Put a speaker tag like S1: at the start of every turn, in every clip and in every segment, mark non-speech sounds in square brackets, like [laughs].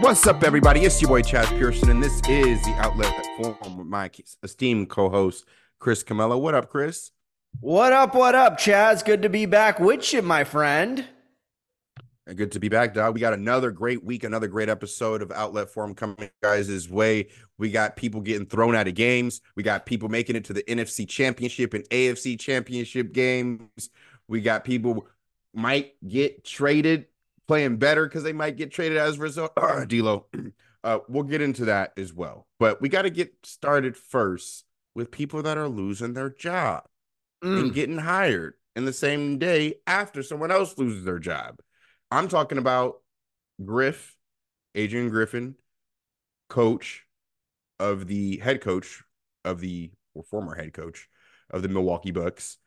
S1: What's up, everybody? It's your boy Chaez Pearson, and this is the outlet forum with my esteemed co-host Chris Camella. What up, Chris?
S2: What up? What up, Chaez? Good to be back with you, my friend.
S1: And Good to be back, dog. We got another great week, another great episode of Outlet Forum coming guys' way. We got people getting thrown out of games. We got people making it to the NFC Championship and AFC Championship games. We got people might get traded playing better because they might get traded as a result. [clears throat] D'Lo, [clears throat] uh, we'll get into that as well. But we got to get started first with people that are losing their job mm. and getting hired in the same day after someone else loses their job. I'm talking about Griff, Adrian Griffin, coach of the head coach of the or former head coach of the Milwaukee Bucks.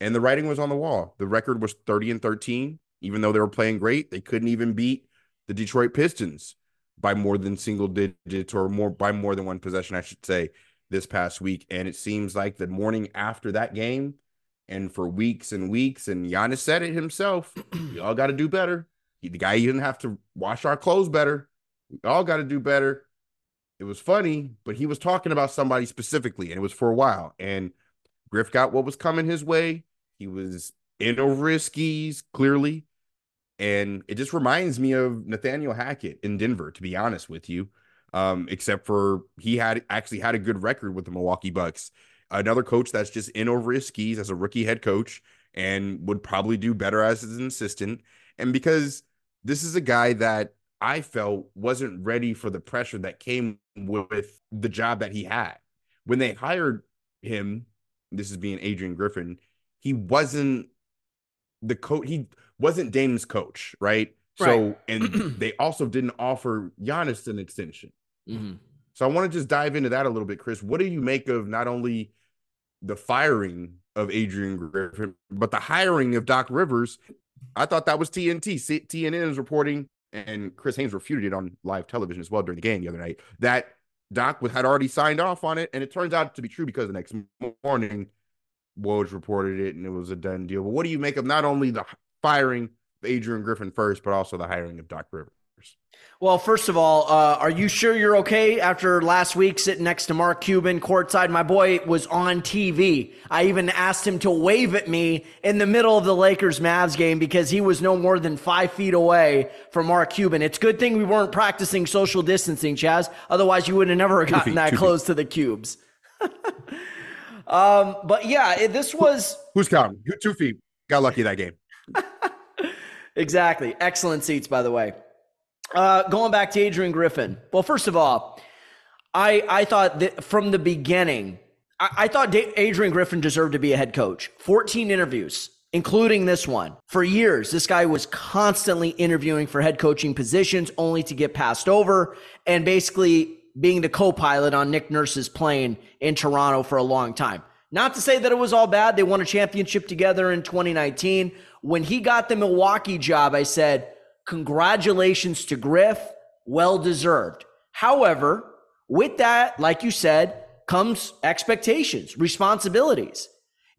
S1: And the writing was on the wall. The record was 30 and 13. Even though they were playing great, they couldn't even beat the Detroit Pistons by more than single digits or more by more than one possession, I should say, this past week. And it seems like the morning after that game, and for weeks and weeks. And Giannis said it himself. we all got to do better. He, the guy didn't have to wash our clothes better. We all got to do better. It was funny, but he was talking about somebody specifically, and it was for a while. And Griff got what was coming his way. He was in over his skis, clearly. And it just reminds me of Nathaniel Hackett in Denver, to be honest with you. Um, except for he had actually had a good record with the Milwaukee Bucks another coach that's just in over his skis as a rookie head coach and would probably do better as an assistant. And because this is a guy that I felt wasn't ready for the pressure that came with the job that he had. When they hired him, this is being Adrian Griffin, he wasn't the coach, he wasn't Dame's coach, right? right. So, and [clears throat] they also didn't offer Giannis an extension. Mm-hmm. So I want to just dive into that a little bit, Chris. What do you make of not only the firing of Adrian Griffin, but the hiring of Doc Rivers, I thought that was TNT. TNN is reporting, and Chris Haynes refuted it on live television as well during the game the other night, that Doc had already signed off on it. And it turns out to be true because the next morning, Woj reported it and it was a done deal. But what do you make of not only the firing Adrian Griffin first, but also the hiring of Doc Rivers?
S2: Well, first of all, uh, are you sure you're okay after last week sitting next to Mark Cuban courtside? My boy was on TV. I even asked him to wave at me in the middle of the Lakers Mavs game because he was no more than five feet away from Mark Cuban. It's a good thing we weren't practicing social distancing, Chaez. Otherwise, you would have never gotten feet, that close feet. to the cubes. [laughs] um, but yeah, it, this was.
S1: Who's counting? Two feet. Got lucky that game.
S2: Exactly. Excellent seats, by the way. Uh, going back to Adrian Griffin. Well, first of all, I I thought that from the beginning, I, I thought Adrian Griffin deserved to be a head coach. 14 interviews, including this one. For years, this guy was constantly interviewing for head coaching positions, only to get passed over and basically being the co-pilot on Nick Nurse's plane in Toronto for a long time. Not to say that it was all bad. They won a championship together in 2019. When he got the Milwaukee job, I said, Congratulations to Griff. Well deserved. However, with that, like you said, comes expectations, responsibilities.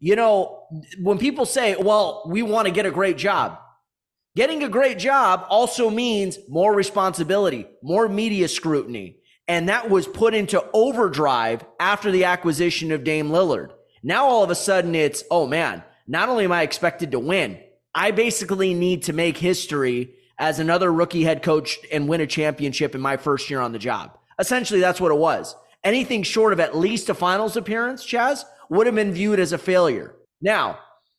S2: You know, when people say, well, we want to get a great job, getting a great job also means more responsibility, more media scrutiny. And that was put into overdrive after the acquisition of Dame Lillard. Now all of a sudden it's, oh man, not only am I expected to win, I basically need to make history as another rookie head coach and win a championship in my first year on the job. Essentially, that's what it was. Anything short of at least a finals appearance, Chaez, would have been viewed as a failure. Now,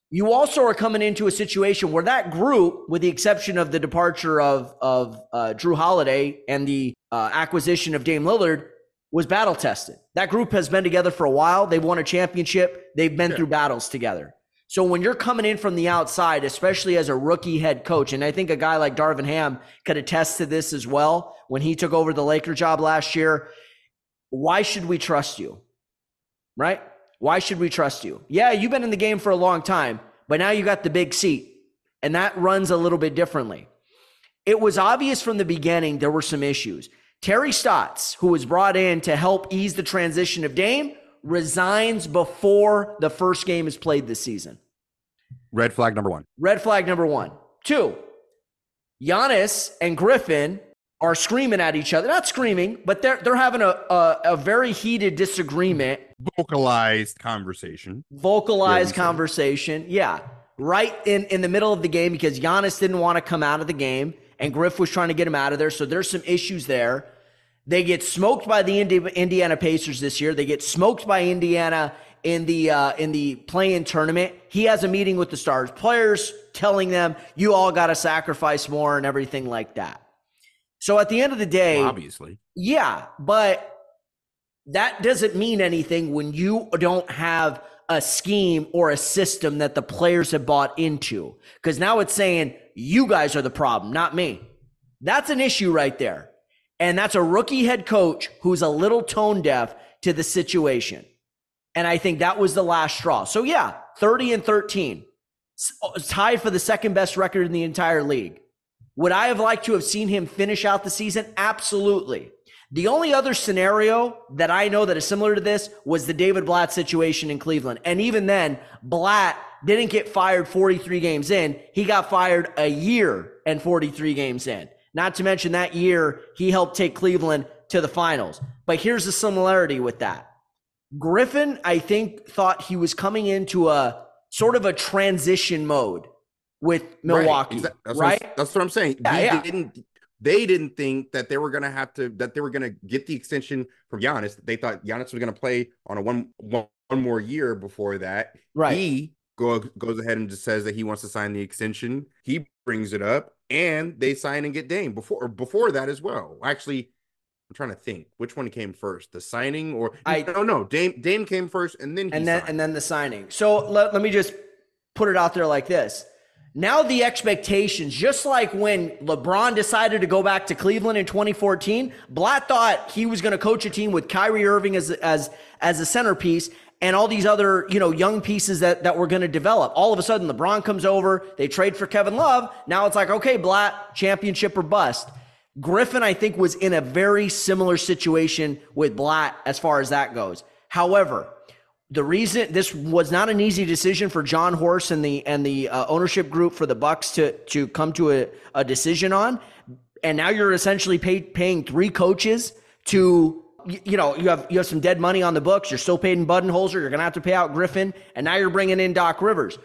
S2: you also are coming into a situation where that group, with the exception of the departure of, of uh, Jrue Holiday and the uh, acquisition of Dame Lillard, was battle tested. That group has been together for a while. They've won a championship. They've been through battles together. So when you're coming in from the outside, especially as a rookie head coach, and I think a guy like Darvin Ham could attest to this as well when he took over the Laker job last year, why should we trust you? Right? Why should we trust you? Yeah, you've been in the game for a long time, but now you got the big seat, and that runs a little bit differently. It was obvious from the beginning there were some issues. Terry Stotts, who was brought in to help ease the transition of Dame, resigns before the first game is played this season.
S1: Red flag number one.
S2: Red flag number one. Two, Giannis and Griffin are screaming at each other. Not screaming, but they're they're having a a, a very heated disagreement.
S1: Vocalized conversation.
S2: Vocalized yeah, conversation. Yeah. Right in, in the middle of the game because Giannis didn't want to come out of the game and Griff was trying to get him out of there. So there's some issues there. They get smoked by the Indiana Pacers this year. They get smoked by Indiana in the uh, in the play-in tournament. He has a meeting with the stars players, telling them you all got to sacrifice more and everything like that. So at the end of the day,
S1: well, obviously,
S2: yeah, but that doesn't mean anything when you don't have a scheme or a system that the players have bought into. Because now it's saying you guys are the problem, not me. That's an issue right there. And that's a rookie head coach who's a little tone deaf to the situation. And I think that was the last straw. So, yeah, 30 and 13, tied for the second best record in the entire league. Would I have liked to have seen him finish out the season? Absolutely. The only other scenario that I know that is similar to this was the David Blatt situation in Cleveland. And even then, Blatt didn't get fired 43 games in. He got fired a year and 43 games in. Not to mention that year, he helped take Cleveland to the finals. But here's the similarity with that. Griffin, I think, thought he was coming into a sort of a transition mode with Milwaukee. Right?
S1: That's,
S2: right?
S1: What, that's what I'm saying. Yeah, yeah. didn't they didn't think that they were gonna have to that they were gonna get the extension from Giannis. They thought Giannis was gonna play on a one one, one more year before that.
S2: Right.
S1: He go, goes ahead and just says that he wants to sign the extension. He brings it up and they sign and get Dame before before that as well. Actually, I'm trying to think which one came first, the signing or I don't know. Dame Dame came first and then
S2: and then signed. and then the signing. So let, let me just put it out there like this. Now the expectations, just like when LeBron decided to go back to Cleveland in 2014, Blatt thought he was going to coach a team with Kyrie Irving as as as a centerpiece and all these other, you know, young pieces that, that were going to develop. All of a sudden, LeBron comes over, they trade for Kevin Love. Now it's like, okay, Blatt, championship or bust. Griffin, I think, was in a very similar situation with Blatt as far as that goes. However, the reason this was not an easy decision for Jon Horst and the and the uh, ownership group for the Bucks to to come to a, a decision on, and now you're essentially pay, paying three coaches to you, know you have you have some dead money on the books. You're still paying Budenholzer. You're to have to pay out Griffin, and now you're bringing in Doc Rivers.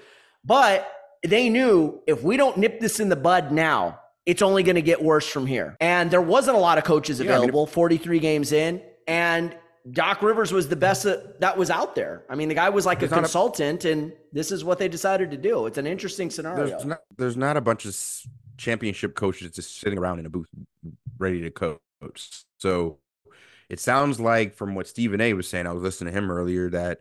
S2: But they knew if we don't nip this in the bud now, it's only going to get worse from here. And there wasn't a lot of coaches available. Yeah, I mean, 43 games in, and Doc Rivers was the best that was out there. I mean, the guy was like a consultant, a, and this is what they decided to do. It's an interesting scenario.
S1: There's not, there's not a bunch of championship coaches just sitting around in a booth ready to coach. So it sounds like, from what Stephen A was saying, I was listening to him earlier that,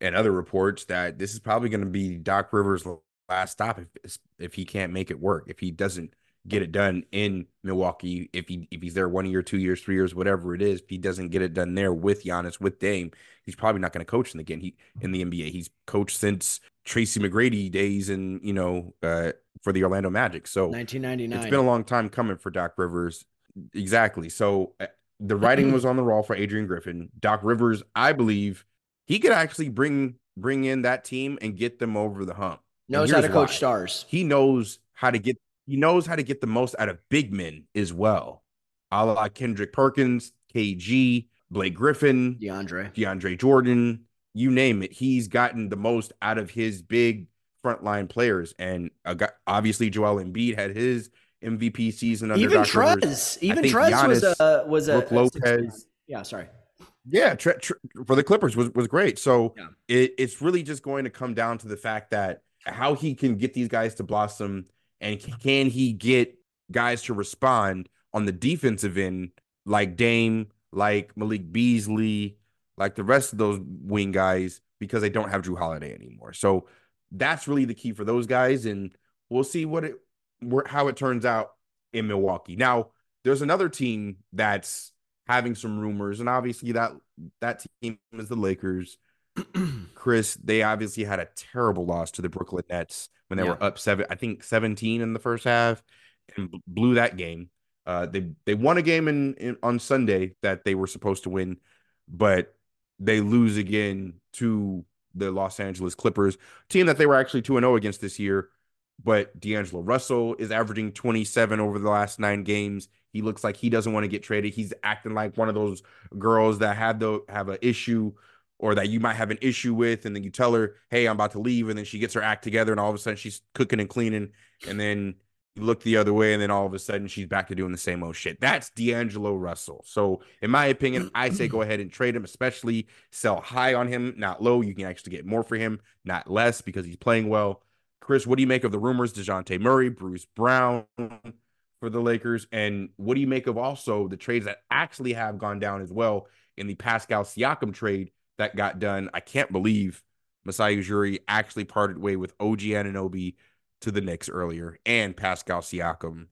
S1: and other reports that this is probably going to be Doc Rivers' last stop if if he can't make it work. If he doesn't get it done in Milwaukee. If he if he's there one year, two years, three years, whatever it is, if he doesn't get it done there with Giannis, with Dame, he's probably not going to coach in again. He in the NBA. He's coached since Tracy McGrady days and you know uh, for the Orlando Magic. So
S2: 1999.
S1: It's been a long time coming for Doc Rivers. Exactly. So uh, the writing was on the wall for Adrian Griffin. Doc Rivers, I believe, he could actually bring bring in that team and get them over the hump.
S2: Knows how to coach why. stars.
S1: He knows how to get he knows how to get the most out of big men as well. A la Kendrick Perkins, KG, Blake Griffin,
S2: DeAndre,
S1: DeAndre Jordan, you name it. He's gotten the most out of his big frontline players. And obviously, Joel Embiid had his MVP season under
S2: even
S1: Dr.
S2: Trez. Even Trez Giannis, was a was a,
S1: Brook Lopez.
S2: yeah, sorry.
S1: Yeah, tre- for the Clippers was was great. So yeah. it, it's really just going to come down to the fact that how he can get these guys to blossom and can he get guys to respond on the defensive end like Dame, like Malik Beasley, like the rest of those wing guys because they don't have Jrue Holiday anymore. So that's really the key for those guys, and we'll see what it how it turns out in Milwaukee. Now, there's another team that's having some rumors, and obviously that that team is the Lakers. Chris, they obviously had a terrible loss to the Brooklyn Nets when they yeah. were up seven, I think 17 in the first half, and blew that game. Uh, they they won a game in, in on Sunday that they were supposed to win, but they lose again to the Los Angeles Clippers, team that they were actually 2 0 against this year. But D'Angelo Russell is averaging 27 over the last nine games. He looks like he doesn't want to get traded. He's acting like one of those girls that have the have an issue or that you might have an issue with, and then you tell her, "Hey, I'm about to leave," and then she gets her act together, and all of a sudden she's cooking and cleaning, and then you look the other way, and then all of a sudden she's back to doing the same old shit. That's D'Angelo Russell. So, in my opinion, mm-hmm. I say go ahead and trade him, especially sell high on him, not low. You can actually get more for him, not less, because he's playing well. Chris, what do you make of the rumors? Dejounte Murray, Bruce Brown for the Lakers, and what do you make of also the trades that actually have gone down as well in the Pascal Siakam trade? That got done. I can't believe Masai Ujiri actually parted way with OG Anunoby to the Knicks earlier and Pascal Siakam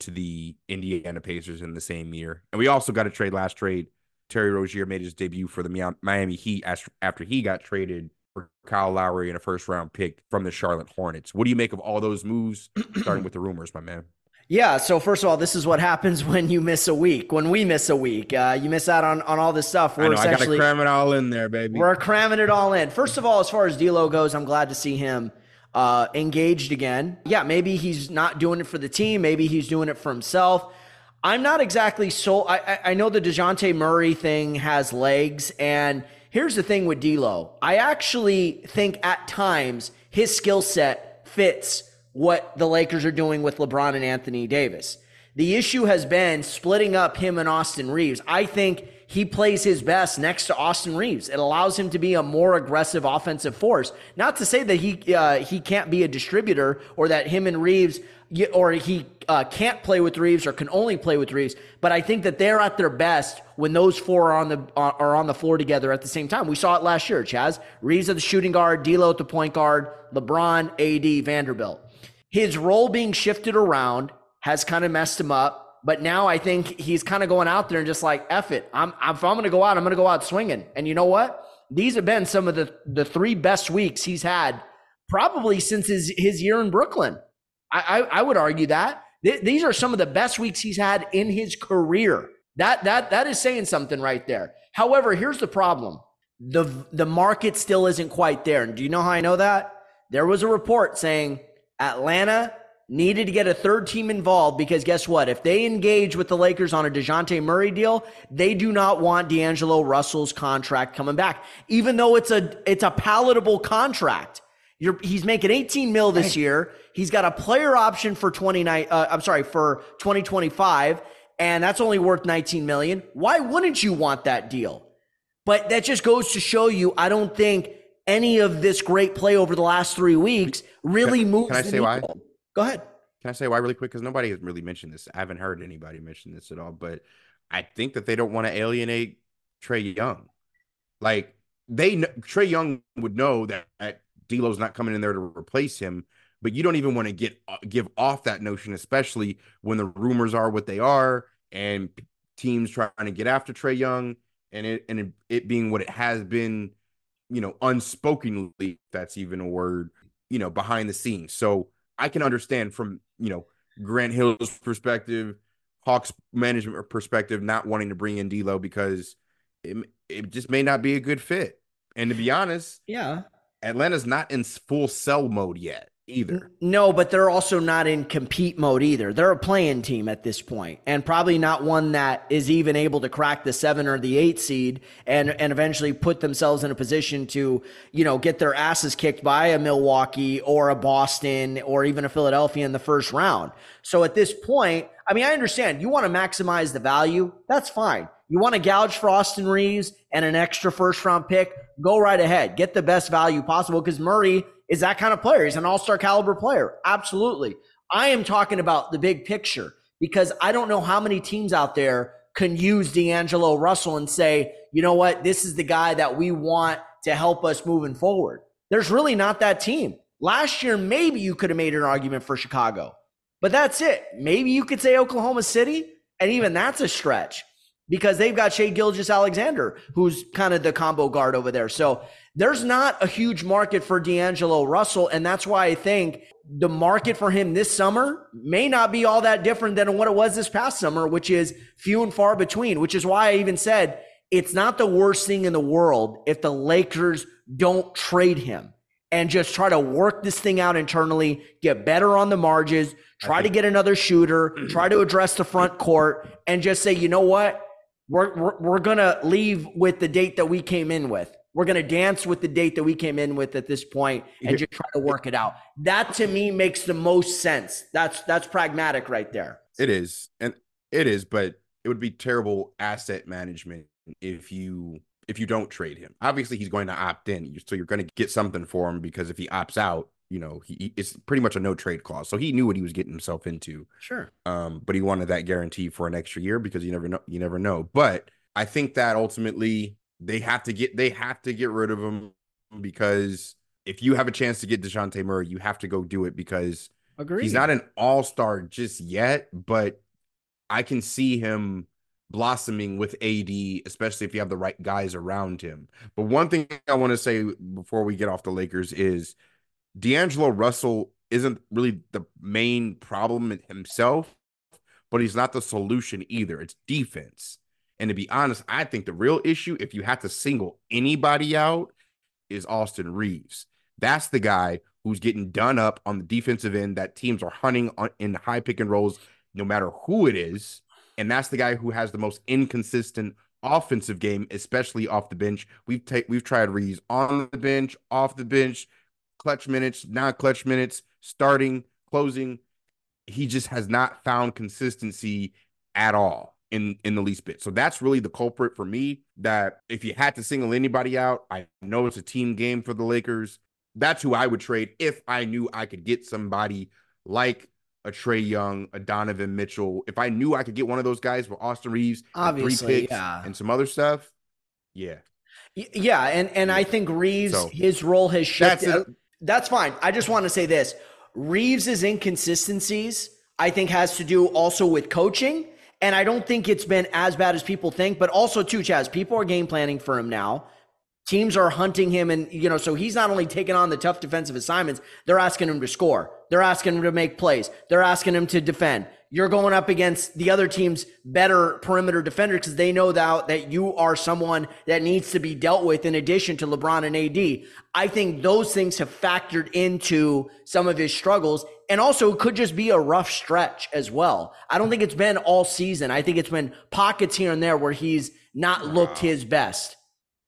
S1: to the Indiana Pacers in the same year. And we also got a trade last trade. Terry Rozier made his debut for the Miami Heat after he got traded for Kyle Lowry and a first round pick from the Charlotte Hornets. What do you make of all those moves, [clears throat] starting with the rumors, my man?
S2: Yeah. So first of all, this is what happens [laughs] when you miss a week. When we miss a week, uh, you miss out on on all this stuff.
S1: We're I, know, I gotta cram it all in there, baby.
S2: We're cramming it all in. First of all, as far as D'Lo goes, I'm glad to see him uh, engaged again. Yeah, maybe he's not doing it for the team. Maybe he's doing it for himself. I'm not exactly so. I, I know the Dejounte Murray thing has legs, and here's the thing with D'Lo. I actually think at times his skill set fits what the Lakers are doing with LeBron and Anthony Davis. The issue has been splitting up him and Austin Reaves. I think he plays his best next to Austin Reaves. It allows him to be a more aggressive offensive force. Not to say that he uh, he can't be a distributor or that him and Reaves or he uh, can't play with Reaves or can only play with Reaves. but I think that they're at their best when those four are on the uh, are on the floor together at the same time. We saw it last year. Chaez Reaves at the shooting guard, D'Lo at the point guard, LeBron, AD, Vanderbilt his role being shifted around has kind of messed him up. But now I think he's kind of going out there and just like, F it. I'm, I'm, if I'm going to go out, I'm going to go out swinging. And you know what? These have been some of the, the three best weeks he's had probably since his, his year in Brooklyn. I, I, I would argue that. Th- these are some of the best weeks he's had in his career. That, that, that is saying something right there. However, here's the problem. The, the market still isn't quite there. And do you know how I know that? There was a report saying Atlanta needed to get a third team involved because guess what? If they engage with the Lakers on a DeJounte Murray deal, they do not want D'Angelo Russell's contract coming back, even though it's a it's a palatable contract. You're, he's making 18 mil this year. He's got a player option for 29. Uh, I'm sorry for 2025, and that's only worth 19 million. Why wouldn't you want that deal? But that just goes to show you. I don't think any of this great play over the last three weeks really
S1: can,
S2: moves.
S1: Can I say why?
S2: Go ahead.
S1: Can I say why really quick? Because nobody has really mentioned this. I haven't heard anybody mention this at all. But I think that they don't want to alienate Trae Young. Like they, Trae Young would know that, that D'Lo's not coming in there to replace him. But you don't even want to get uh, give off that notion, especially when the rumors are what they are, and teams trying to get after Trae Young, and it and it, it being what it has been you know, unspokenly, that's even a word, you know, behind the scenes. So I can understand from, you know, Grant Hill's perspective, Hawks management perspective, not wanting to bring in D'Lo because it, it just may not be a good fit. And to be honest,
S2: yeah,
S1: Atlanta's not in full sell mode yet either.
S2: No, but they're also not in compete mode either. They're a playing team at this point, and probably not one that is even able to crack the seven or the eight seed and and eventually put themselves in a position to you know get their asses kicked by a Milwaukee or a Boston or even a Philadelphia in the first round. So at this point, I mean, I understand you want to maximize the value. That's fine. You want to gouge for Austin Reaves and an extra first round pick? Go right ahead. Get the best value possible because Murray is that kind of player. He's an all star caliber player. Absolutely. I am talking about the big picture because I don't know how many teams out there can use D'Angelo Russell and say, you know what, this is the guy that we want to help us moving forward. There's really not that team. Last year, maybe you could have made an argument for Chicago, but that's it. Maybe you could say Oklahoma City, and even that's a stretch because they've got Shai Gilgeous-Alexander, who's kind of the combo guard over there. So there's not a huge market for D'Angelo Russell. And that's why I think the market for him this summer may not be all that different than what it was this past summer, which is few and far between, which is why I even said it's not the worst thing in the world if the Lakers don't trade him. and just try to work this thing out internally, get better on the margins, try to get another shooter, try to address the front court, and just say, you know what? We're, we're, we're going to leave with the date that we came in with. We're going to dance with the date that we came in with at this point and just try to work it out. That to me makes the most sense. That's that's pragmatic right there.
S1: It is. And it is, but it would be terrible asset management if you if you don't trade him. Obviously, he's going to opt in, so you're going to get something for him because if he opts out, you know, he it's pretty much a no trade clause. So he knew what he was getting himself into.
S2: Sure.
S1: Um, but he wanted that guarantee for an extra year because you never know. You never know. But I think that ultimately they have to get they have to get rid of him because if you have a chance to get Dejounte Murray, you have to go do it because
S2: Agreed.
S1: he's not an all star just yet, but I can see him blossoming with AD, especially if you have the right guys around him. But one thing I want to say before we get off the Lakers is D'Angelo Russell isn't really the main problem himself, but he's not the solution either. It's defense. And to be honest, I think the real issue, if you have to single anybody out, is Austin Reaves. That's the guy who's getting done up on the defensive end that teams are hunting on, in high pick and rolls, no matter who it is. And that's the guy who has the most inconsistent offensive game, especially off the bench. We've ta- we've tried Reaves on the bench, off the bench, clutch minutes, non clutch minutes, starting, closing. He just has not found consistency at all in in the least bit. So that's really the culprit for me. That if you had to single anybody out, I know it's a team game for the Lakers. That's who I would trade if I knew I could get somebody like a Trae Young, a Donovan Mitchell. If I knew I could get one of those guys with Austin Reaves,
S2: Obviously,
S1: three picks,
S2: yeah.
S1: and some other stuff, yeah.
S2: Yeah, and and I think Reaves
S1: So,
S2: his role has shifted.
S1: that's
S2: That's, fine. I just want to say this: Reaves's inconsistencies, I think, has to do also with coaching, and I don't think it's been as bad as people think. But also, too, Chaez, people are game planning for him now. Teams are hunting him, and you know, so he's not only taking on the tough defensive assignments; they're asking him to score, they're asking him to make plays, they're asking him to defend. You're going up against the other team's better perimeter defender because they know that that you are someone that needs to be dealt with in addition to LeBron and AD. I think those things have factored into some of his struggles, and also it could just be a rough stretch as well. I don't think it's been all season. I think it's been pockets here and there where he's not looked his best.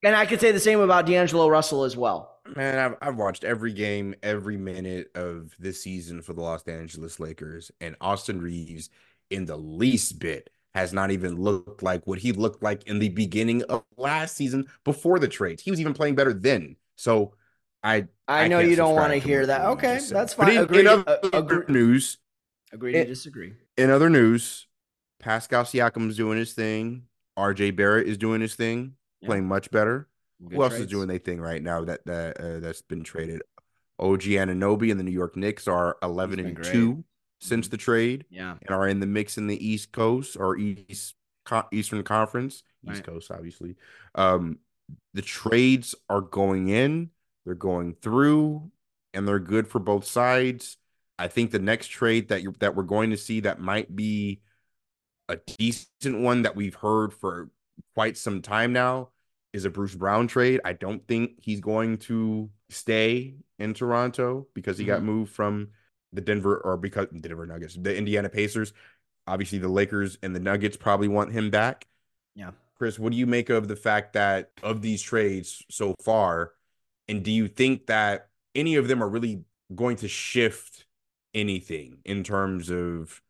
S2: And I could say the same about D'Angelo Russell as well.
S1: Man, I've, I've watched every game, every minute of this season for the Los Angeles Lakers, and Austin Reaves, in the least bit, has not even looked like what he looked like in the beginning of last season before the trades. He was even playing better then. So I
S2: I, know
S1: can't
S2: you don't want to hear that. Okay, that's fine.
S1: in-
S2: Agree
S1: in other
S2: agree-
S1: news,
S2: Agree to
S1: it-
S2: disagree.
S1: in other news, Pascal Siakam's doing his thing. RJ Barrett is doing his thing,
S2: Yeah.
S1: playing much better.
S2: Good
S1: Who else is doing their thing right now that that uh, that's been traded? OG Anunoby and the New York Knicks are eleven and
S2: great.
S1: two since the trade
S2: Yeah.
S1: and are in the mix in the East Coast or East Co- Eastern Conference, East
S2: Right.
S1: Coast, obviously. Um, the trades are going in, they're going through, and they're good for both sides. I think the next trade that you that we're going to see that might be a decent one that we've heard for quite some time now is a Bruce Brown trade. I don't think he's going to stay in Toronto because he got mm-hmm. moved from the Denver or because Denver Nuggets, the Indiana Pacers. Obviously, the Lakers and the Nuggets probably want him back.
S2: Yeah.
S1: Chris, what do you make of the fact that of these trades so far? And do you think that any of them are really going to shift anything in terms of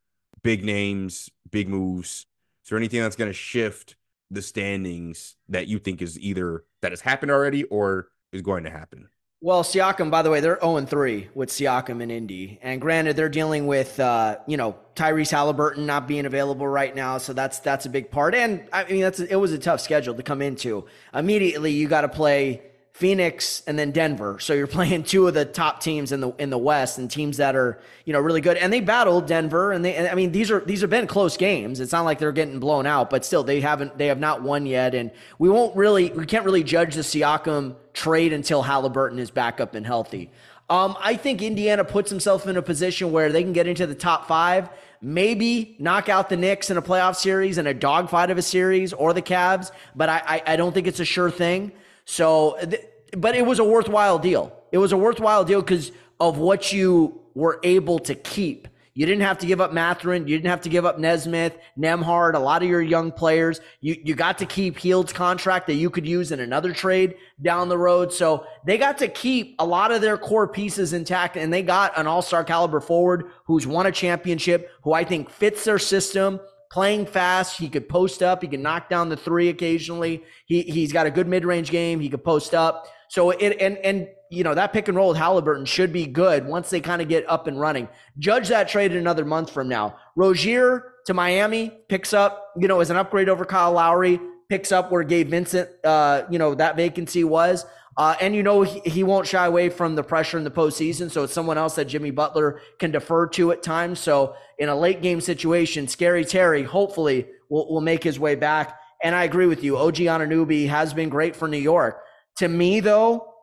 S1: big names, big moves? Is there anything that's going to shift the standings that you think is either that has happened already or is going to happen?
S2: Well, Siakam, by the way, they're 0 3 with Siakam and Indy. And granted, they're dealing with, uh, you know, Tyrese Halliburton not being available right now. So that's that's a big part. And I mean, that's it was a tough schedule to come into. Immediately, you got to play Phoenix and then Denver. So you're [laughs] playing two of the top teams in the in the West and teams that are you know really good. And they battled Denver, and they and I mean these are these have been close games. It's not like they're getting blown out, but still they haven't they have not won yet. And we won't really we can't really judge the Siakam trade until Halliburton is back up and healthy. Um, I think Indiana puts himself in a position where they can get into the top five, maybe knock out the Knicks in a playoff series and a dogfight of a series or the Cavs, but I, I, I don't think it's a sure thing. So, th- but it was a worthwhile deal. It was a worthwhile deal because of what you were able to keep. You didn't have to give up Mathurin. You didn't have to give up Nesmith, Nembhard, a lot of your young players. You, you got to keep Hield's contract that you could use in another trade down the road. So they got to keep a lot of their core pieces intact, and they got an all star caliber forward who's won a championship, who I think fits their system. Playing fast, he could post up. He can knock down the three occasionally. He he's got a good mid range game. He could post up. So it and and you know that pick and roll with Halliburton should be good once they kind of get up and running. Judge that trade in another month from now. Rozier to Miami picks up, you know, as an upgrade over Kyle Lowry. Picks up where Gabe Vincent, uh, you know, that vacancy was. Uh, and you know he, he, won't shy away from the pressure in the postseason, so it's someone else that Jimmy Butler can defer to at times. So in a late game situation, Scary Terry hopefully will, will make his way back. And I agree with you, OG Anunoby has been great for New York. To me, though,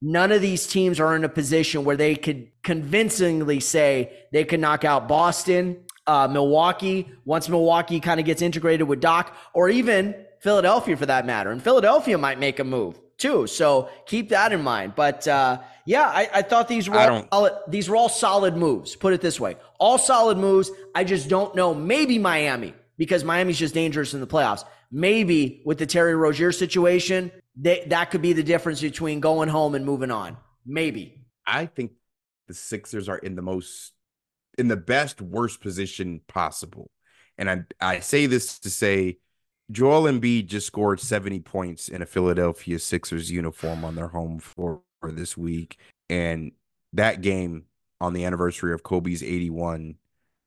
S2: none of these teams are in a position where they could convincingly say they can knock out Boston, uh, Milwaukee, once Milwaukee kind of gets integrated with Doc, or even Philadelphia for that matter. And Philadelphia might make a move too. So keep that in mind. But uh, yeah, I, I, thought these were all solid, these were all solid moves. Put it this way, all solid moves. I just don't know. Maybe Miami because Miami's just dangerous in the playoffs. Maybe with the Terry Rozier situation, they, that could be the difference between going home and moving on. Maybe.
S1: I think the Sixers are in the most in the best worst position possible. And I I say this to say Joel Embiid just scored 70 points in a Philadelphia Sixers uniform on their home floor this week. And that game on the anniversary of Kobe's 81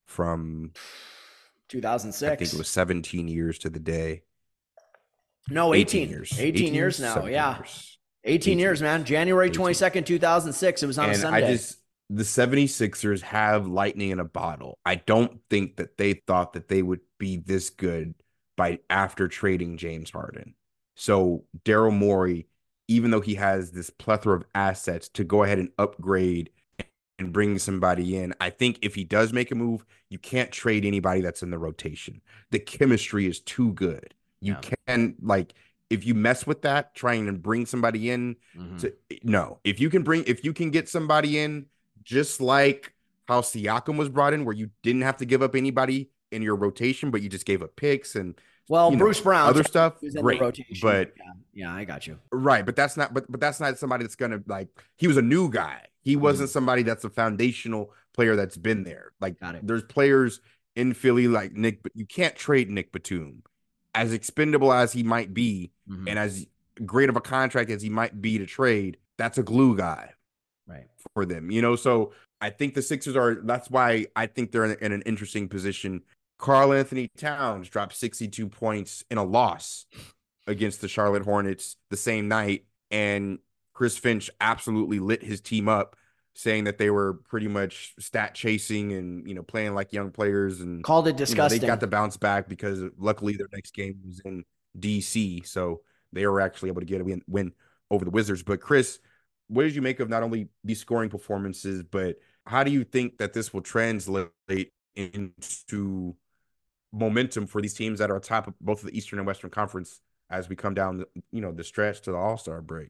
S1: from
S2: 2006. I
S1: think it was 17 years to the day.
S2: No, 18, 18 years. 18, 18 years now. Yeah. Years. 18, 18, years, man. January 22nd, 2006. It was on and a Sunday. I just,
S1: the 76ers have lightning in a bottle. I don't think that they thought that they would be this good by after trading James Harden. So Daryl Morey, even though he has this plethora of assets to go ahead and upgrade and bring somebody in, I think if he does make a move, you can't trade anybody that's in the rotation. The chemistry is too good. You yeah. can like if you mess with that, trying to bring somebody in. Mm-hmm. To, no, if you can bring if you can get somebody in, just like how Siakam was brought in, where you didn't have to give up anybody in your rotation, but you just gave up picks and
S2: well, Bruce know, Brown,
S1: other stuff, great. But
S2: yeah, yeah, I got you.
S1: Right, but that's not. But but that's not somebody that's gonna like. He was a new guy. He mm-hmm. wasn't somebody that's a foundational player that's been there. Like, there's players in Philly like Nick, but you can't trade Nick Batum as expendable as he might be, mm-hmm. and as great of a contract as he might be to trade, that's a glue guy,
S2: right,
S1: for them. You know, so I think the Sixers are. That's why I think they're in, in an interesting position. Karl-Anthony Towns dropped 62 points in a loss against the Charlotte Hornets the same night, and Chris Finch absolutely lit his team up saying that they were pretty much stat chasing and you know playing like young players and
S2: called it disgusting.
S1: You know, they got to bounce back because luckily their next game was in DC, so they were actually able to get a win, win over the Wizards. But Chris, what did you make of not only these scoring performances, but how do you think that this will translate into momentum for these teams that are atop of both of the Eastern and Western Conference as we come down, you know, the stretch to the All Star break?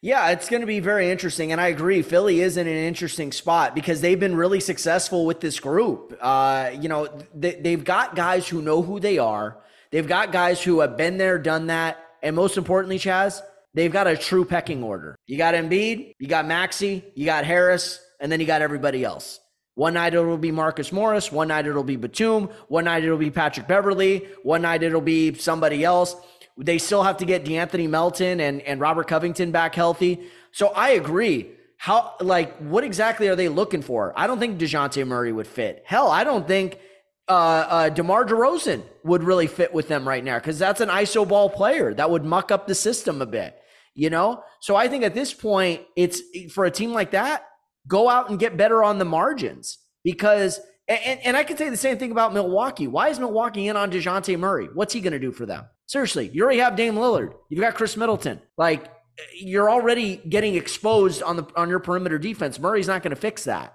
S2: Yeah, it's going to be very interesting. And I agree, Philly is in an interesting spot because they've been really successful with this group. Uh, you know, they, they've got guys who know who they are, they've got guys who have been there, done that. And most importantly, Chaez, they've got a true pecking order. You got Embiid, you got Maxey, you got Harris, and then you got everybody else. One night it'll be Marcus Morris, one night it'll be Batum, one night it'll be Patrick Beverley, one night it'll be somebody else. They still have to get De'Anthony Melton and, and Robert Covington back healthy. So I agree. How like what exactly are they looking for? I don't think DeJounte Murray would fit. Hell, I don't think uh, uh, DeMar DeRozan would really fit with them right now because that's an ISO ball player that would muck up the system a bit, you know? So I think at this point, it's for a team like that, go out and get better on the margins because, and, and I can say the same thing about Milwaukee. Why is Milwaukee in on DeJounte Murray? What's he going to do for them? Seriously, you already have Dame Lillard. You've got Khris Middleton. Like you're already getting exposed on the on your perimeter defense. Murray's not going to fix that.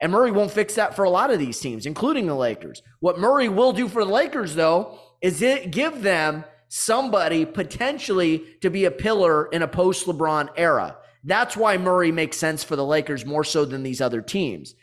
S2: And Murray won't fix that for a lot of these teams, including the Lakers. What Murray will do for the Lakers, though, is it give them somebody potentially to be a pillar in a post LeBron era. That's why Murray makes sense for the Lakers more so than these other teams.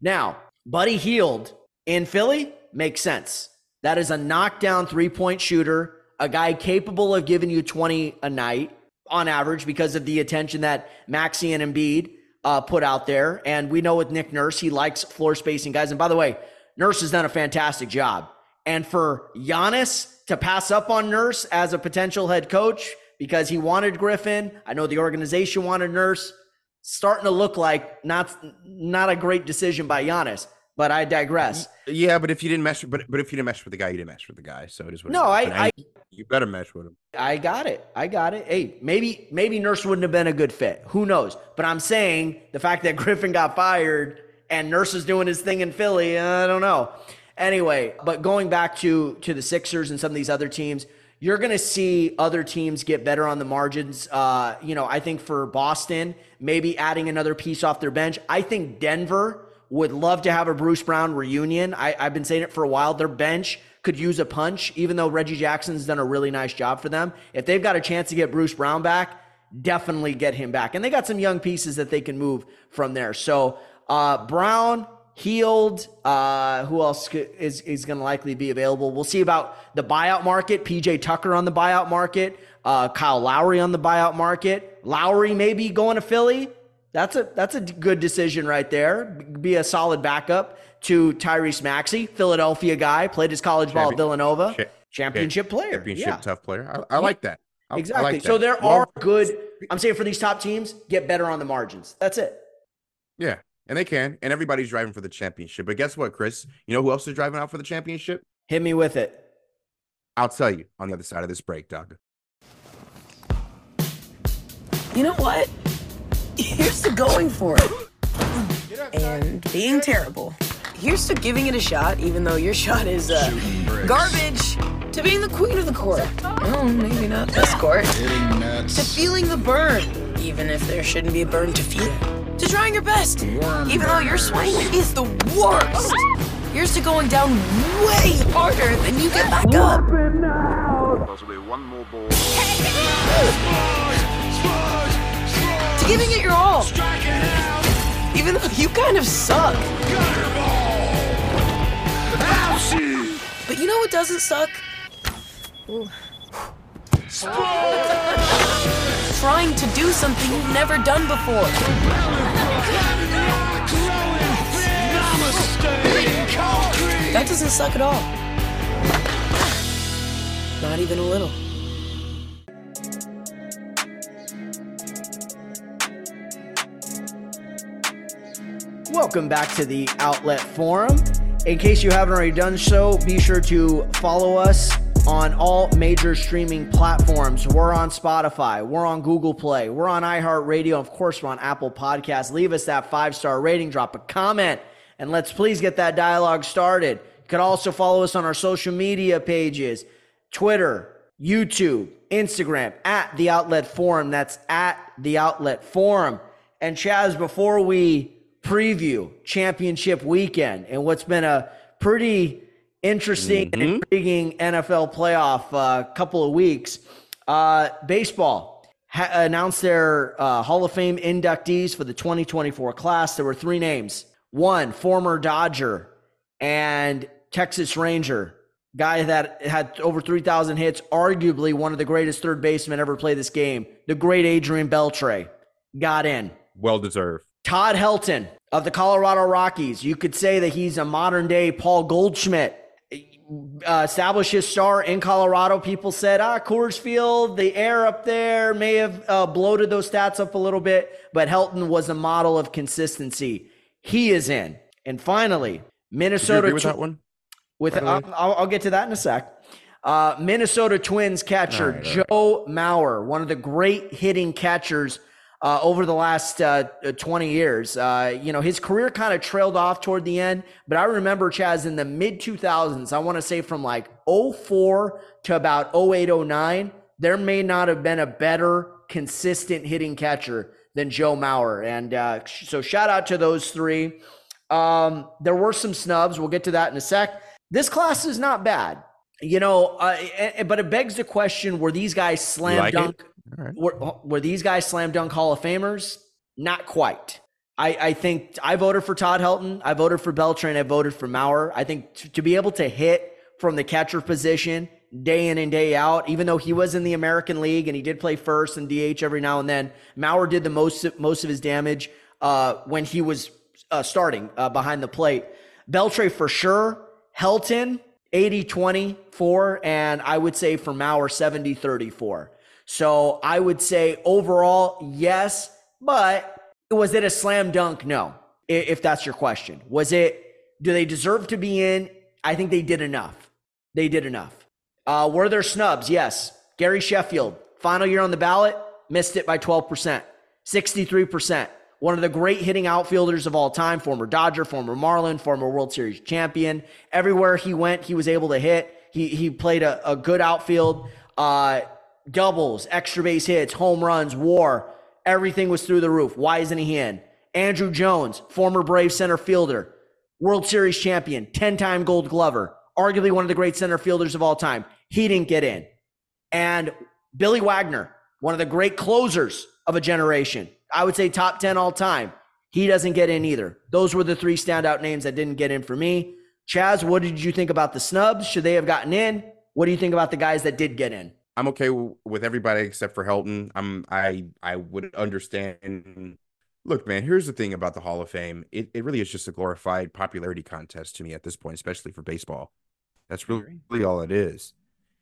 S2: Now, Buddy Hield in Philly makes sense. That is a knockdown three point shooter, a guy capable of giving you 20 a night on average because of the attention that Maxey and Embiid uh, put out there. And we know with Nick Nurse, he likes floor spacing guys. And by the way, Nurse has done a fantastic job. And for Giannis to pass up on Nurse as a potential head coach because he wanted Griffin, I know the organization wanted Nurse, starting to look like not not a great decision by Giannis. But I digress.
S1: Yeah, but if you didn't mesh, but but if you didn't mesh with the guy, you didn't mesh with the guy. So it is what.
S2: No, I, I,
S1: you better mesh with him.
S2: I got it. I got it. Hey, maybe maybe Nurse wouldn't have been a good fit. Who knows? But I'm saying the fact that [laughs] Griffin got fired and Nurse is doing his thing in Philly, I don't know. Anyway, but going back to to the Sixers and some of these other teams, you're going to see other teams get better on the margins. Uh, you know, I think for Boston, maybe adding another piece off their bench. I think Denver would love to have a Bruce Brown reunion. I, I've been saying it for a while. Their bench could use a punch, even though Reggie Jackson's done a really nice job for them. If they've got a chance to get Bruce Brown back, definitely get him back. And they got some young pieces that they can move from there. So uh, Brown, Hield. Uh, who else is, is going to likely be available? We'll see about the buyout market. PJ Tucker on the buyout market. Uh, Kyle Lowry on the buyout market. Lowry maybe going to Philly. That's a that's a good decision right there. Be a solid backup to Tyrese Maxey, Philadelphia guy, played his college Champion, ball at Villanova, cha- championship player,
S1: championship yeah. tough player. I, I like that.
S2: I, exactly. I like that. So there are good. I'm saying for these top teams, get better on the margins. That's it.
S1: Yeah, and they can, and everybody's driving for the championship. But guess what, Chris? You know who else is driving out for the championship?
S2: Hit me with it.
S1: I'll tell you on the other side of this break, Doug.
S3: You know what? Here's to going for it. And being terrible. Here's to giving it a shot, even though your shot is uh, garbage. To being the queen of the court. Oh, maybe not this court. To feeling the burn, even if there shouldn't be a burn to feel to trying your best, even though your swing is the worst. Here's to going down way harder than you get back up. Possibly one more ball. to giving it your all, even though you kind of suck. But you know what doesn't suck? [laughs] Trying to do something you've never done before. That doesn't suck at all. Not even a little.
S2: Welcome back to the Outlet Forum. In case you haven't already done so, be sure to follow us on all major streaming platforms. We're on Spotify, we're on Google Play, we're on iHeartRadio, of course, we're on Apple Podcasts. Leave us that five star rating, drop a comment and let's please get that dialogue started. You can also follow us on our social media pages Twitter, YouTube, Instagram, at The Outlet Forum. That's at The Outlet Forum. And Chaez, before we preview championship weekend and what's been a pretty interesting mm-hmm. and intriguing NFL playoff uh, couple of weeks, uh, baseball ha- announced their uh, Hall of Fame inductees for the 2024 class. There were three names one former Dodger and Texas Ranger, guy that had over 3,000 hits, arguably one of the greatest third basemen ever play this game, the great Adrian Beltre, got in.
S1: Well deserved.
S2: Todd Helton of the Colorado Rockies, you could say that he's a modern day Paul Goldschmidt. Uh, established his star in Colorado. People said, ah, Coors Field, the air up there may have uh, bloated those stats up a little bit, but Helton was a model of consistency he is in. And finally, Minnesota.
S1: with tw- that one?
S2: With I'll, I'll, get to that in a sec. Uh, Minnesota Twins catcher right, Joe right. Mauer, one of the great hitting catchers uh, over the last uh, 20 years. Uh, you know, his career kind of trailed off toward the end, but I remember Chaez in the mid 2000s, I want to say from like 04 to about 08, 09, there may not have been a better consistent hitting catcher than Joe Mauer. And uh, so shout out to those three. Um, there were some snubs. We'll get to that in a sec. This class is not bad. You know, uh, but it begs the question: Were these guys slam like dunk? Right. Were, were these guys slam dunk Hall of Famers? Not quite. I, I think I voted for Todd Helton. I voted for Beltran. I voted for Mauer. I think to, to be able to hit from the catcher position day in and day out, even though he was in the American League and he did play first and DH every now and then. Mauer did the most most of his damage uh, when he was uh, starting uh, behind the plate. Beltre for sure. Helton 80 24 and I would say for Mauer 70 34. So I would say overall yes, but was it a slam dunk? No. If that's your question. Was it do they deserve to be in? I think they did enough. They did enough. Uh, were there snubs? Yes. Gary Sheffield, final year on the ballot, missed it by 12%, 63%. One of the great hitting outfielders of all time, former Dodger, former Marlin, former World Series champion. Everywhere he went, he was able to hit. He, he played a, a good outfield, uh, doubles, extra base hits, home runs, war. Everything was through the roof. Why isn't he in? Andruw Jones, former Brave center fielder, World Series champion, 10 time gold glover arguably one of the great center fielders of all time. He didn't get in. And Billy Wagner, one of the great closers of a generation. I would say top 10 all time. He doesn't get in either. Those were the three standout names that didn't get in for me. Chaez, what did you think about the snubs? Should they have gotten in? What do you think about the guys that did get in?
S1: I'm okay with everybody except for Helton. I'm I I would understand. Look, man, here's the thing about the Hall of Fame. It it really is just a glorified popularity contest to me at this point, especially for baseball. That's really, really all it is.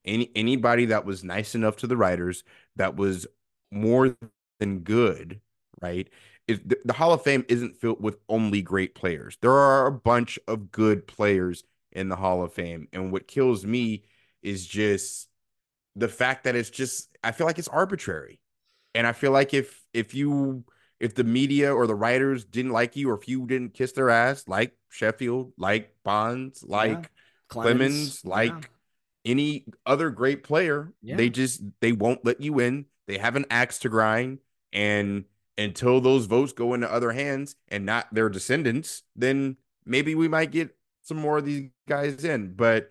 S1: Any anybody that was nice enough to the writers, that was more than good, right? It, the, the Hall of Fame isn't filled with only great players. There are a bunch of good players in the Hall of Fame, and what kills me is just the fact that it's just I feel like it's arbitrary. And I feel like if if you if the media or the writers didn't like you or if you didn't kiss their ass like Sheffield, like Bonds, like Clemens, Clemens like yeah. any other great player. Yeah. They just they won't let you in. They have an axe to grind, and until those votes go into other hands and not their descendants, then maybe we might get some more of these guys in. But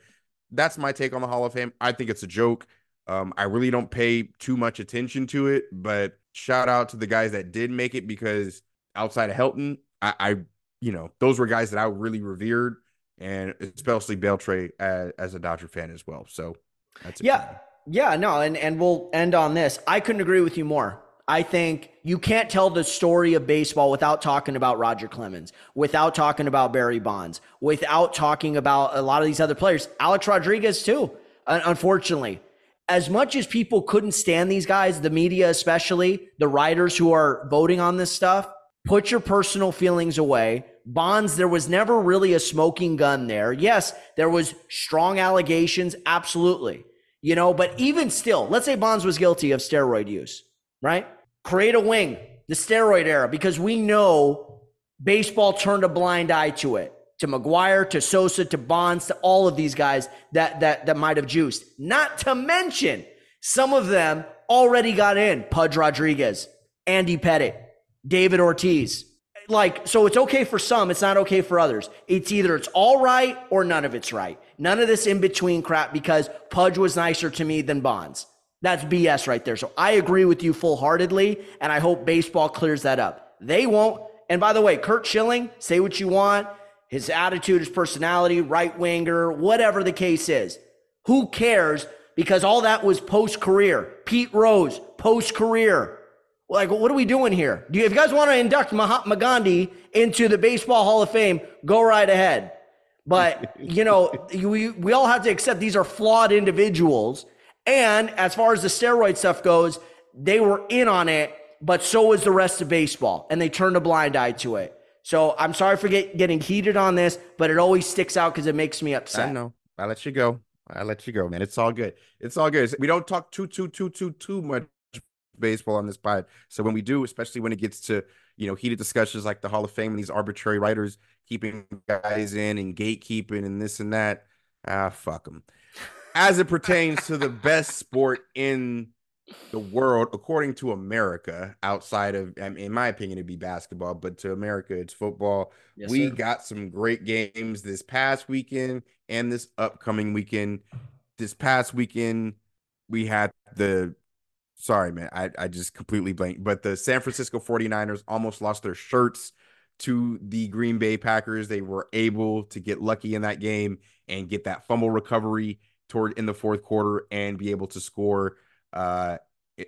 S1: that's my take on the Hall of Fame. I think it's a joke. Um, I really don't pay too much attention to it, but shout out to the guys that did make it because outside of Helton, I, I you know, those were guys that I really revered and especially Beltre as, as a Dodger fan as well. So
S2: that's yeah, yeah, no, and and we'll end on this. I couldn't agree with you more. I think you can't tell the story of baseball without talking about Roger Clemens, without talking about Barry Bonds, without talking about a lot of these other players. Alex Rodriguez too. Unfortunately, as much as people couldn't stand these guys, the media especially, the writers who are voting on this stuff, put your personal feelings away Bonds, there was never really a smoking gun there. Yes, there was strong allegations, absolutely. You know, but even still, let's say Bonds was guilty of steroid use, right? Create a wing, the steroid era, because we know baseball turned a blind eye to it. To McGwire, to Sosa, to Bonds, to all of these guys that that that might have juiced. Not to mention some of them already got in. Pudge Rodriguez, Andy Pettitte, David Ortiz, like so it's okay for some it's not okay for others. It's either it's all right or none of it's right. None of this in between crap because pudge was nicer to me than bonds. That's bs right there. So i agree with you full-heartedly and i hope baseball clears that up. They won't. And by the way curt schilling say what you want. His attitude his personality right winger whatever the case is. Who cares? Because all that was post-career. Pete rose post-career like, what are we doing here? Do you, if you guys want to induct Mahatma Gandhi into the Baseball Hall of Fame, go right ahead. But, [laughs] you know, we, we all have to accept these are flawed individuals. And as far as the steroid stuff goes, they were in on it, but so was the rest of baseball. And they turned a blind eye to it. So I'm sorry for get, getting heated on this, but it always sticks out because it makes me upset.
S1: I know. I let you go. I let you go, man. It's all good. It's all good. We don't talk too, too, too, too, too much baseball on this pod. So when we do, especially when it gets to you know heated discussions like the Hall of Fame and these arbitrary writers keeping guys in and gatekeeping and this and that, ah, fuck them. As it pertains to the best sport in the world, according to America, outside of, in my opinion, it'd be basketball, but to America, it's football. Yes, we sir. got some great games this past weekend and this upcoming weekend. this past weekend we had the sorry man I, I just completely blanked but the san francisco 49ers almost lost their shirts to the green bay packers. They were able to get lucky in that game and get that fumble recovery toward in the fourth quarter and be able to score uh,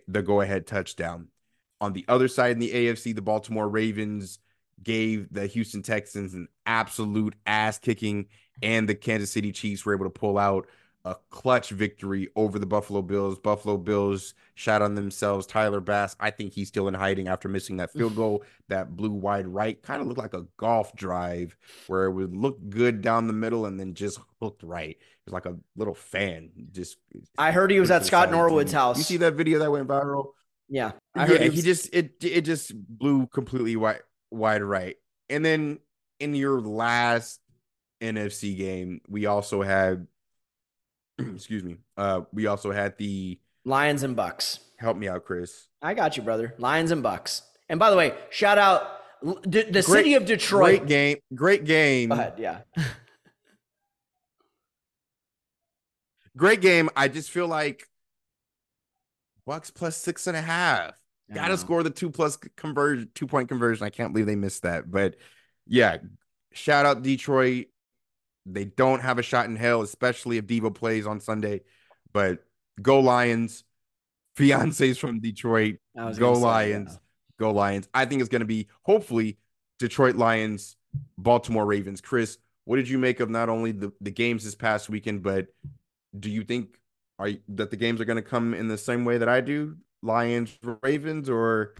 S1: the go-ahead touchdown. On the other side in the afc the baltimore ravens gave the houston texans an absolute ass kicking and the kansas city chiefs were able to pull out a clutch victory over the Buffalo Bills. Buffalo Bills shot on themselves. Tyler Bass, I think he's still in hiding after missing that field goal. That blew wide right kind of looked like a golf drive where it would look good down the middle and then just hooked right. It was like a little fan. Just
S2: I heard he was at Scott Norwood's house.
S1: You see that video that went viral?
S2: Yeah.
S1: I heard yeah, he, was... he just it it just blew completely wide wide right. And then in your last NFC game, we also had [clears throat] excuse me. Uh, we also had the
S2: Lions and Bucs.
S1: Help me out, Chris.
S2: I got you, brother. Lions and Bucs. And by the way, shout out the, the great, city of Detroit.
S1: Great game. Great game.
S2: Yeah. [laughs]
S1: great game. I just feel like Bucs plus six and a half. Got to score the two plus conversion, two point conversion. I can't believe they missed that. But yeah, shout out Detroit. They don't have a shot in hell, especially if Deebo plays on Sunday. But go Lions. [laughs] Fiance's from Detroit. Go Lions. Yeah. Go Lions. I think it's going to be hopefully Detroit Lions, Baltimore Ravens. Chris, what did you make of not only the, the games this past weekend, but do you think are you, that the games are going to come in the same way that I do? Lions, Ravens, or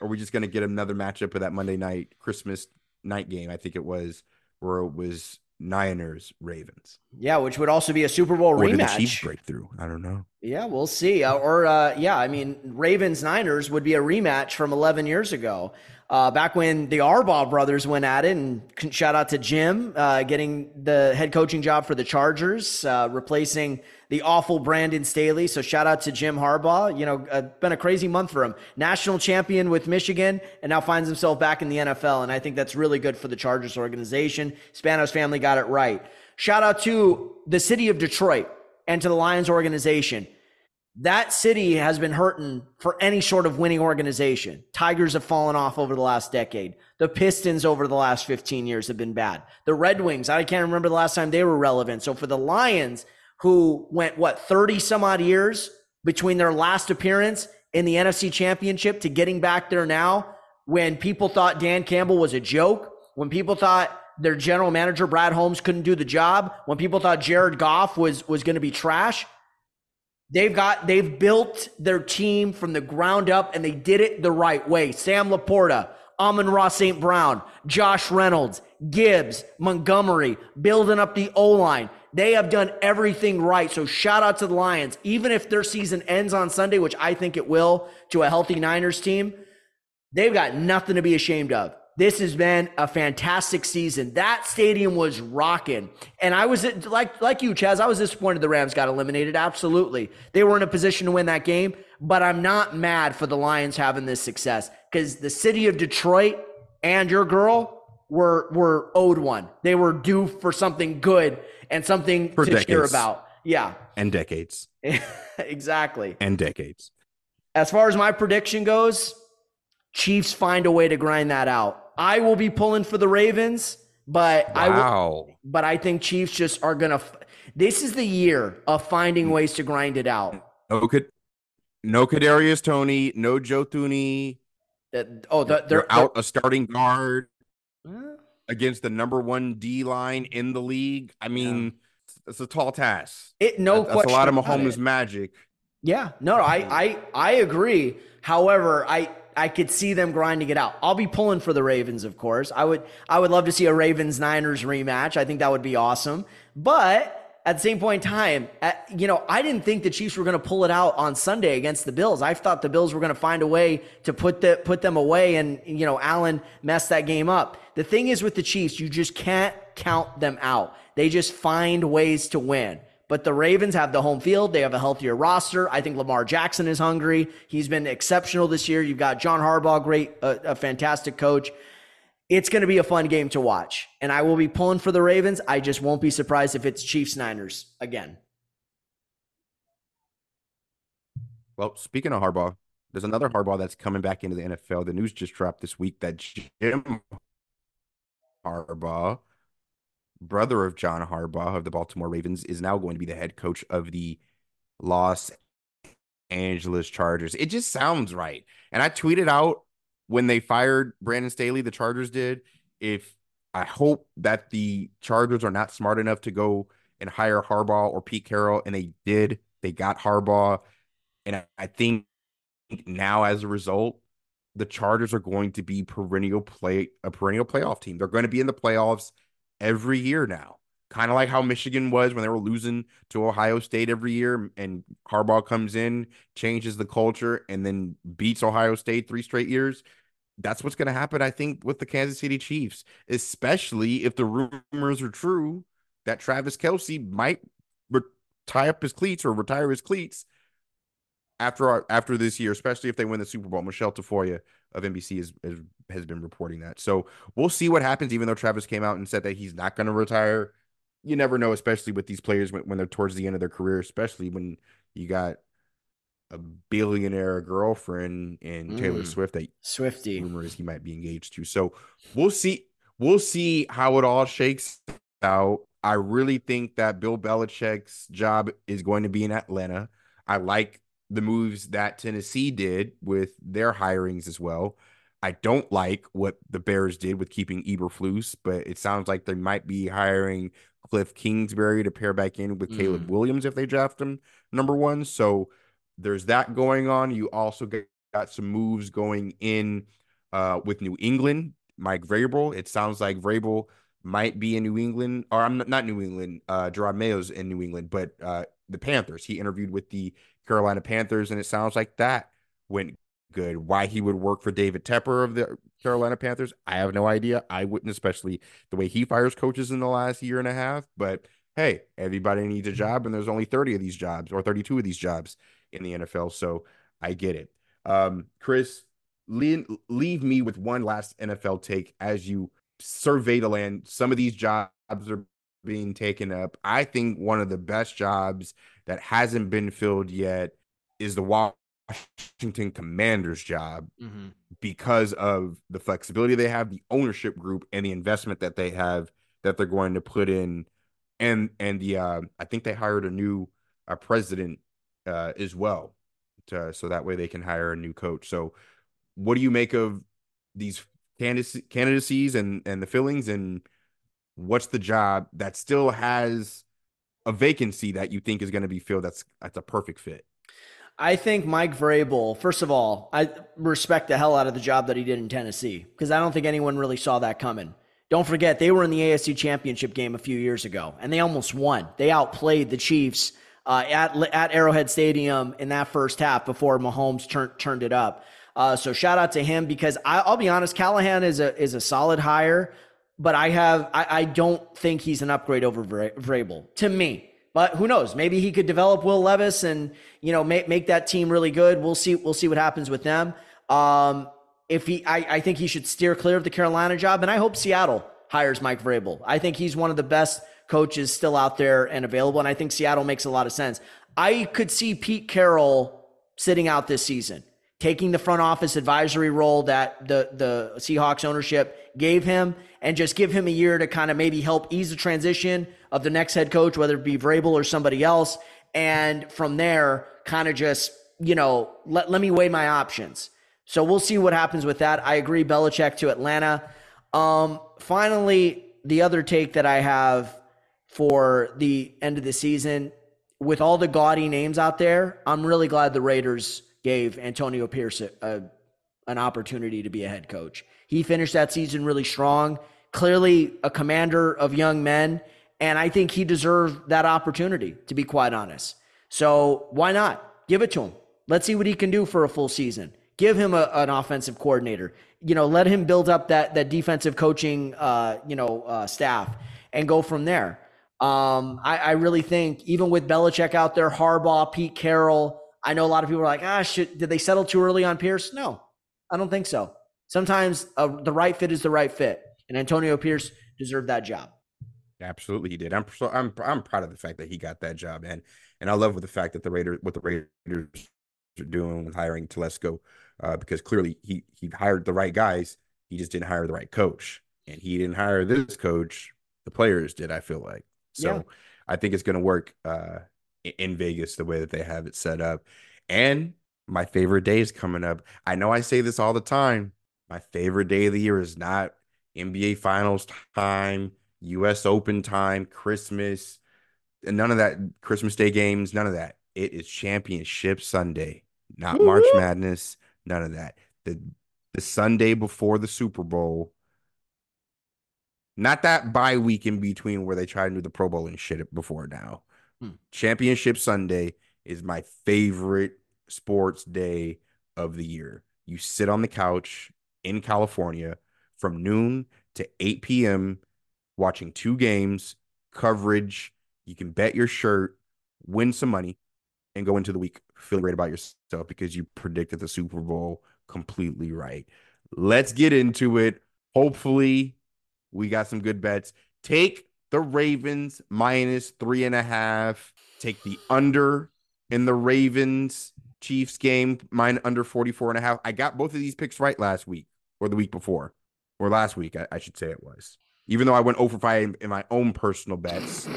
S1: are we just going to get another matchup of that Monday night Christmas night game? I think it was where it was Niners Ravens.
S2: Yeah, which would also be a Super Bowl or rematch.
S1: Chiefs breakthrough. I don't know.
S2: Yeah, we'll see. Uh, or uh, yeah, I mean, Ravens Niners would be a rematch from 11 years ago. Uh, back when the Harbaugh brothers went at it, and shout out to Jim uh, getting the head coaching job for the Chargers, uh, replacing the awful Brandon Staley. So shout out to Jim Harbaugh. You know, uh, been a crazy month for him. National champion with Michigan, and now finds himself back in the NFL. And I think that's really good for the Chargers organization. Spanos family got it right. Shout out to the city of Detroit and to the Lions organization. That city has been hurting for any sort of winning organization. Tigers have fallen off over the last decade. The Pistons over the last 15 years have been bad. The Red Wings, I can't remember the last time they were relevant. So for the Lions, who went, what, 30 some odd years between their last appearance in the NFC Championship to getting back there now when people thought Dan Campbell was a joke, when people thought their general manager Brad Holmes couldn't do the job, when people thought Jared Goff was was going to be trash. They've got they've built their team from the ground up and they did it the right way. Sam LaPorta, Amon-Ra St. Brown, Josh Reynolds, Gibbs, Montgomery, building up the O line. They have done everything right. So shout out to the Lions. Even if their season ends on Sunday, which I think it will, to a healthy Niners team, they've got nothing to be ashamed of. This has been a fantastic season. That stadium was rocking. And I was like like you, Chaez, I was disappointed the Rams got eliminated. Absolutely. They were in a position to win that game, but I'm not mad for the Lions having this success because the city of Detroit and your girl were were owed one. They were due for something good and something for to decades. cheer about. Yeah.
S1: And decades. [laughs]
S2: exactly.
S1: And decades.
S2: As far as my prediction goes, Chiefs find a way to grind that out. I will be pulling for the Ravens, but wow. I will, but I think Chiefs just are gonna. This is the year of finding ways to grind it out.
S1: No, could no Kadarius Toney, no Joe Thuney.
S2: Uh, oh, the, they're,
S1: they're, out they're, a starting guard against the number one D line in the league. I mean, yeah. it's a tall task.
S2: It no question.
S1: That's a lot of Mahomes magic.
S2: Yeah, no, I I I agree. However, I I could see them grinding it out. I'll be pulling for the Ravens, of course. I would I would love to see a Ravens Niners rematch. I think that would be awesome. But at the same point in time, at, you know, I didn't think the Chiefs were going to pull it out on Sunday against the Bills. I thought the Bills were going to find a way to put the put them away, and you know, Allen messed that game up. The thing is with the Chiefs, you just can't count them out. They just find ways to win. But the Ravens have the home field. They have a healthier roster. I think Lamar Jackson is hungry. He's been exceptional this year. You've got John Harbaugh, great, a fantastic coach it's going to be a fun game to watch. And I will be pulling for the Ravens. I just won't be surprised if it's Chiefs Niners again.
S1: Well, speaking of Harbaugh, there's another Harbaugh that's coming back into the NFL. The news just dropped this week that Jim Harbaugh, brother of John Harbaugh of the Baltimore Ravens, is now going to be the head coach of the Los Angeles Chargers. It just sounds right. And I tweeted out when they fired Brandon Staley, the Chargers did. If I hope that the Chargers are not smart enough to go and hire Harbaugh or Pete Carroll, and they did. They got Harbaugh, and I think now as a result, the Chargers are going to be perennial play a perennial playoff team. They're going to be in the playoffs every year now. Kind of like how Michigan was when they were losing to Ohio State every year, and Harbaugh comes in, changes the culture, and then beats Ohio State three straight years. That's what's going to happen, I think, with the Kansas City Chiefs, especially if the rumors are true that Travis Kelce might re- tie up his cleats or retire his cleats after our, after this year, especially if they win the Super Bowl. Michelle Tafoya of NBC is, is, has been reporting that. So we'll see what happens. Even though Travis came out and said that he's not going to retire, you never know, especially with these players when, when they're towards the end of their career, especially when you got a billionaire girlfriend and mm. Taylor Swift that
S2: Swifty
S1: rumor is he might be engaged to. So we'll see. We'll see how it all shakes out. I really think that Bill Belichick's job is going to be in Atlanta. I like the moves that Tennessee did with their hirings as well. I don't like what the Bears did with keeping Eberflus, but it sounds like they might be hiring Cliff Kingsbury to pair back in with mm. Caleb Williams if they draft him number one. So there's that going on. You also got some moves going in uh, with New England. Mike Vrabel. It sounds like Vrabel might be in New England, or I'm not, New England. Uh, Jerod Mayo's in New England, but uh, the Panthers. He interviewed with the Carolina Panthers, and it sounds like that went good. Why he would work for David Tepper of the Carolina Panthers, I have no idea. I wouldn't, especially the way he fires coaches in the last year and a half. But hey, everybody needs a job, and there's only 30 of these jobs or 32 of these jobs in the NFL. So I get it. Um, Chris, leave, leave me with one last NFL take as you survey the land. Some of these jobs are being taken up. I think one of the best jobs that hasn't been filled yet is the Washington Commanders job mm-hmm. because of the flexibility they have, the ownership group, and the investment that they have that they're going to put in, and and the uh, I think they hired a new uh, president uh, as well, to, so that way they can hire a new coach. So, what do you make of these candidacies and and the fillings and what's the job that still has a vacancy that you think is going to be filled that's that's a perfect fit?
S2: I think Mike Vrabel, first of all, I respect the hell out of the job that he did in Tennessee because I don't think anyone really saw that coming. Don't forget, they were in the AFC Championship game a few years ago and they almost won. They outplayed the Chiefs uh, at, at Arrowhead Stadium in that first half before Mahomes turned turned it up. Uh, so shout out to him because I, will be honest, Callahan is a is a solid hire but I have I, I don't think he's an upgrade over Vrabel to me. But who knows? Maybe he could develop Will Levis and you know make make that team really good. We'll see. We'll see what happens with them. Um, if he, I, I think he should steer clear of the Carolina job, and I hope Seattle hires Mike Vrabel. I think he's one of the best coaches still out there and available, and I think Seattle makes a lot of sense. I could see Pete Carroll sitting out this season, taking the front office advisory role that the the Seahawks ownership gave him and just give him a year to kind of maybe help ease the transition of the next head coach, whether it be Vrabel or somebody else. And from there, kind of just, you know, let, let me weigh my options. So we'll see what happens with that. I agree, Belichick to Atlanta. Um, finally, the other take that I have for the end of the season, with all the gaudy names out there, I'm really glad the Raiders gave Antonio Pierce a, a, an opportunity to be a head coach. He finished that season really strong, clearly a commander of young men. And I think he deserved that opportunity, to be quite honest. So why not? Give it to him. Let's see what he can do for a full season. Give him a, an offensive coordinator. You know, let him build up that that defensive coaching, uh, you know, uh, staff, and go from there. Um, I, I really think even with Belichick out there, Harbaugh, Pete Carroll, I know a lot of people are like, ah, should, did they settle too early on Pierce? No, I don't think so. Sometimes uh, the right fit is the right fit, and Antonio Pierce deserved that job.
S1: Absolutely, he did. I'm so I'm I'm proud of the fact that he got that job, and and I love with the fact that the Raiders what the Raiders are doing with hiring Telesco, uh, because clearly he he hired the right guys. He just didn't hire the right coach, and he didn't hire this coach. The players did. I feel like so. Yeah. I think it's going to work uh, in Vegas the way that they have it set up. And my favorite day is coming up. I know I say this all the time. My favorite day of the year is not NBA Finals time, US Open time, Christmas, and none of that Christmas Day games, none of that. It is Championship Sunday, not Woo-hoo! March Madness, none of that. The the Sunday before the Super Bowl. Not that bye week in between where they try to do the Pro Bowl and shit it before now. Hmm. Championship Sunday is my favorite sports day of the year. You sit on the couch in California from noon to 8 p.m. watching two games, coverage. You can bet your shirt, win some money, and go into the week feeling great about yourself because you predicted the Super Bowl completely right. Let's get into it. Hopefully, we got some good bets. Take the Ravens minus three and a half. Take the under in the Ravens Chiefs game, mine under 44 and a half. I got both of these picks right last week or the week before, or last week, I, I should say it was. Even though I went over 5 in my own personal bets,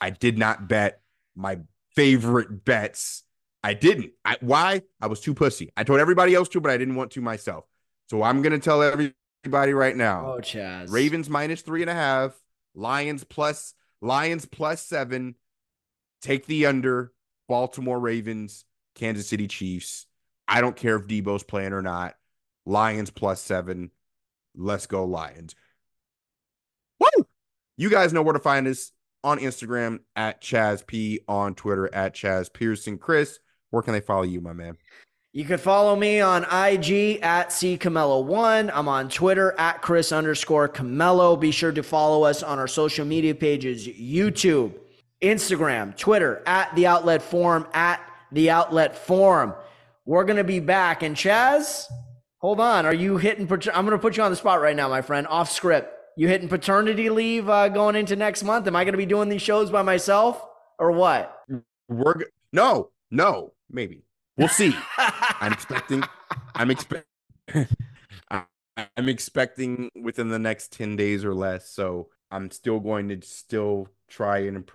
S1: I did not bet my favorite bets. I didn't. I, why? I was too pussy. I told everybody else to, but I didn't want to myself. So I'm going to tell everybody right now.
S2: Oh, Chaez.
S1: Ravens minus three and a half. Lions plus Lions plus seven. Take the under. Baltimore Ravens, Kansas City Chiefs. I don't care if Deebo's playing or not. Lions plus seven. Let's go Lions. Woo! You guys know where to find us on Instagram at Chaez P, on Twitter at Chaez Pearson. Chris, where can they follow you, my man?
S2: You can follow me on IG at C Camelo1. I'm on Twitter at Chris underscore Camello. Be sure to follow us on our social media pages YouTube, Instagram, Twitter, at The Outlet Forum, at The Outlet Forum. We're going to be back. And Chaez, hold on. Are you hitting? I'm going to put you on the spot right now, my friend, off script. You hitting paternity leave uh, going into next month? Am I going to be doing these shows by myself or what?
S1: We're no, no, maybe we'll see. [laughs] I'm expecting. I'm expecting. [laughs] I'm expecting within the next ten days or less. So I'm still going to still try and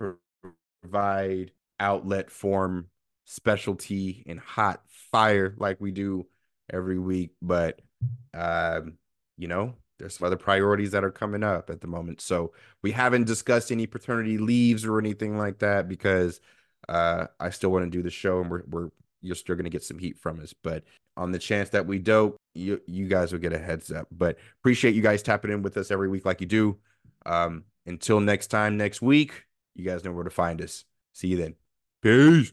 S1: provide outlet form specialty and hot fire like we do every week. But um, you know, there's some other priorities that are coming up at the moment. So we haven't discussed any paternity leaves or anything like that because uh, I still want to do the show and we're, we're you're still going to get some heat from us. But on the chance that we don't, you you guys will get a heads up. But appreciate you guys tapping in with us every week like you do. Um, until next time, next week, you guys know where to find us. See you then. Peace.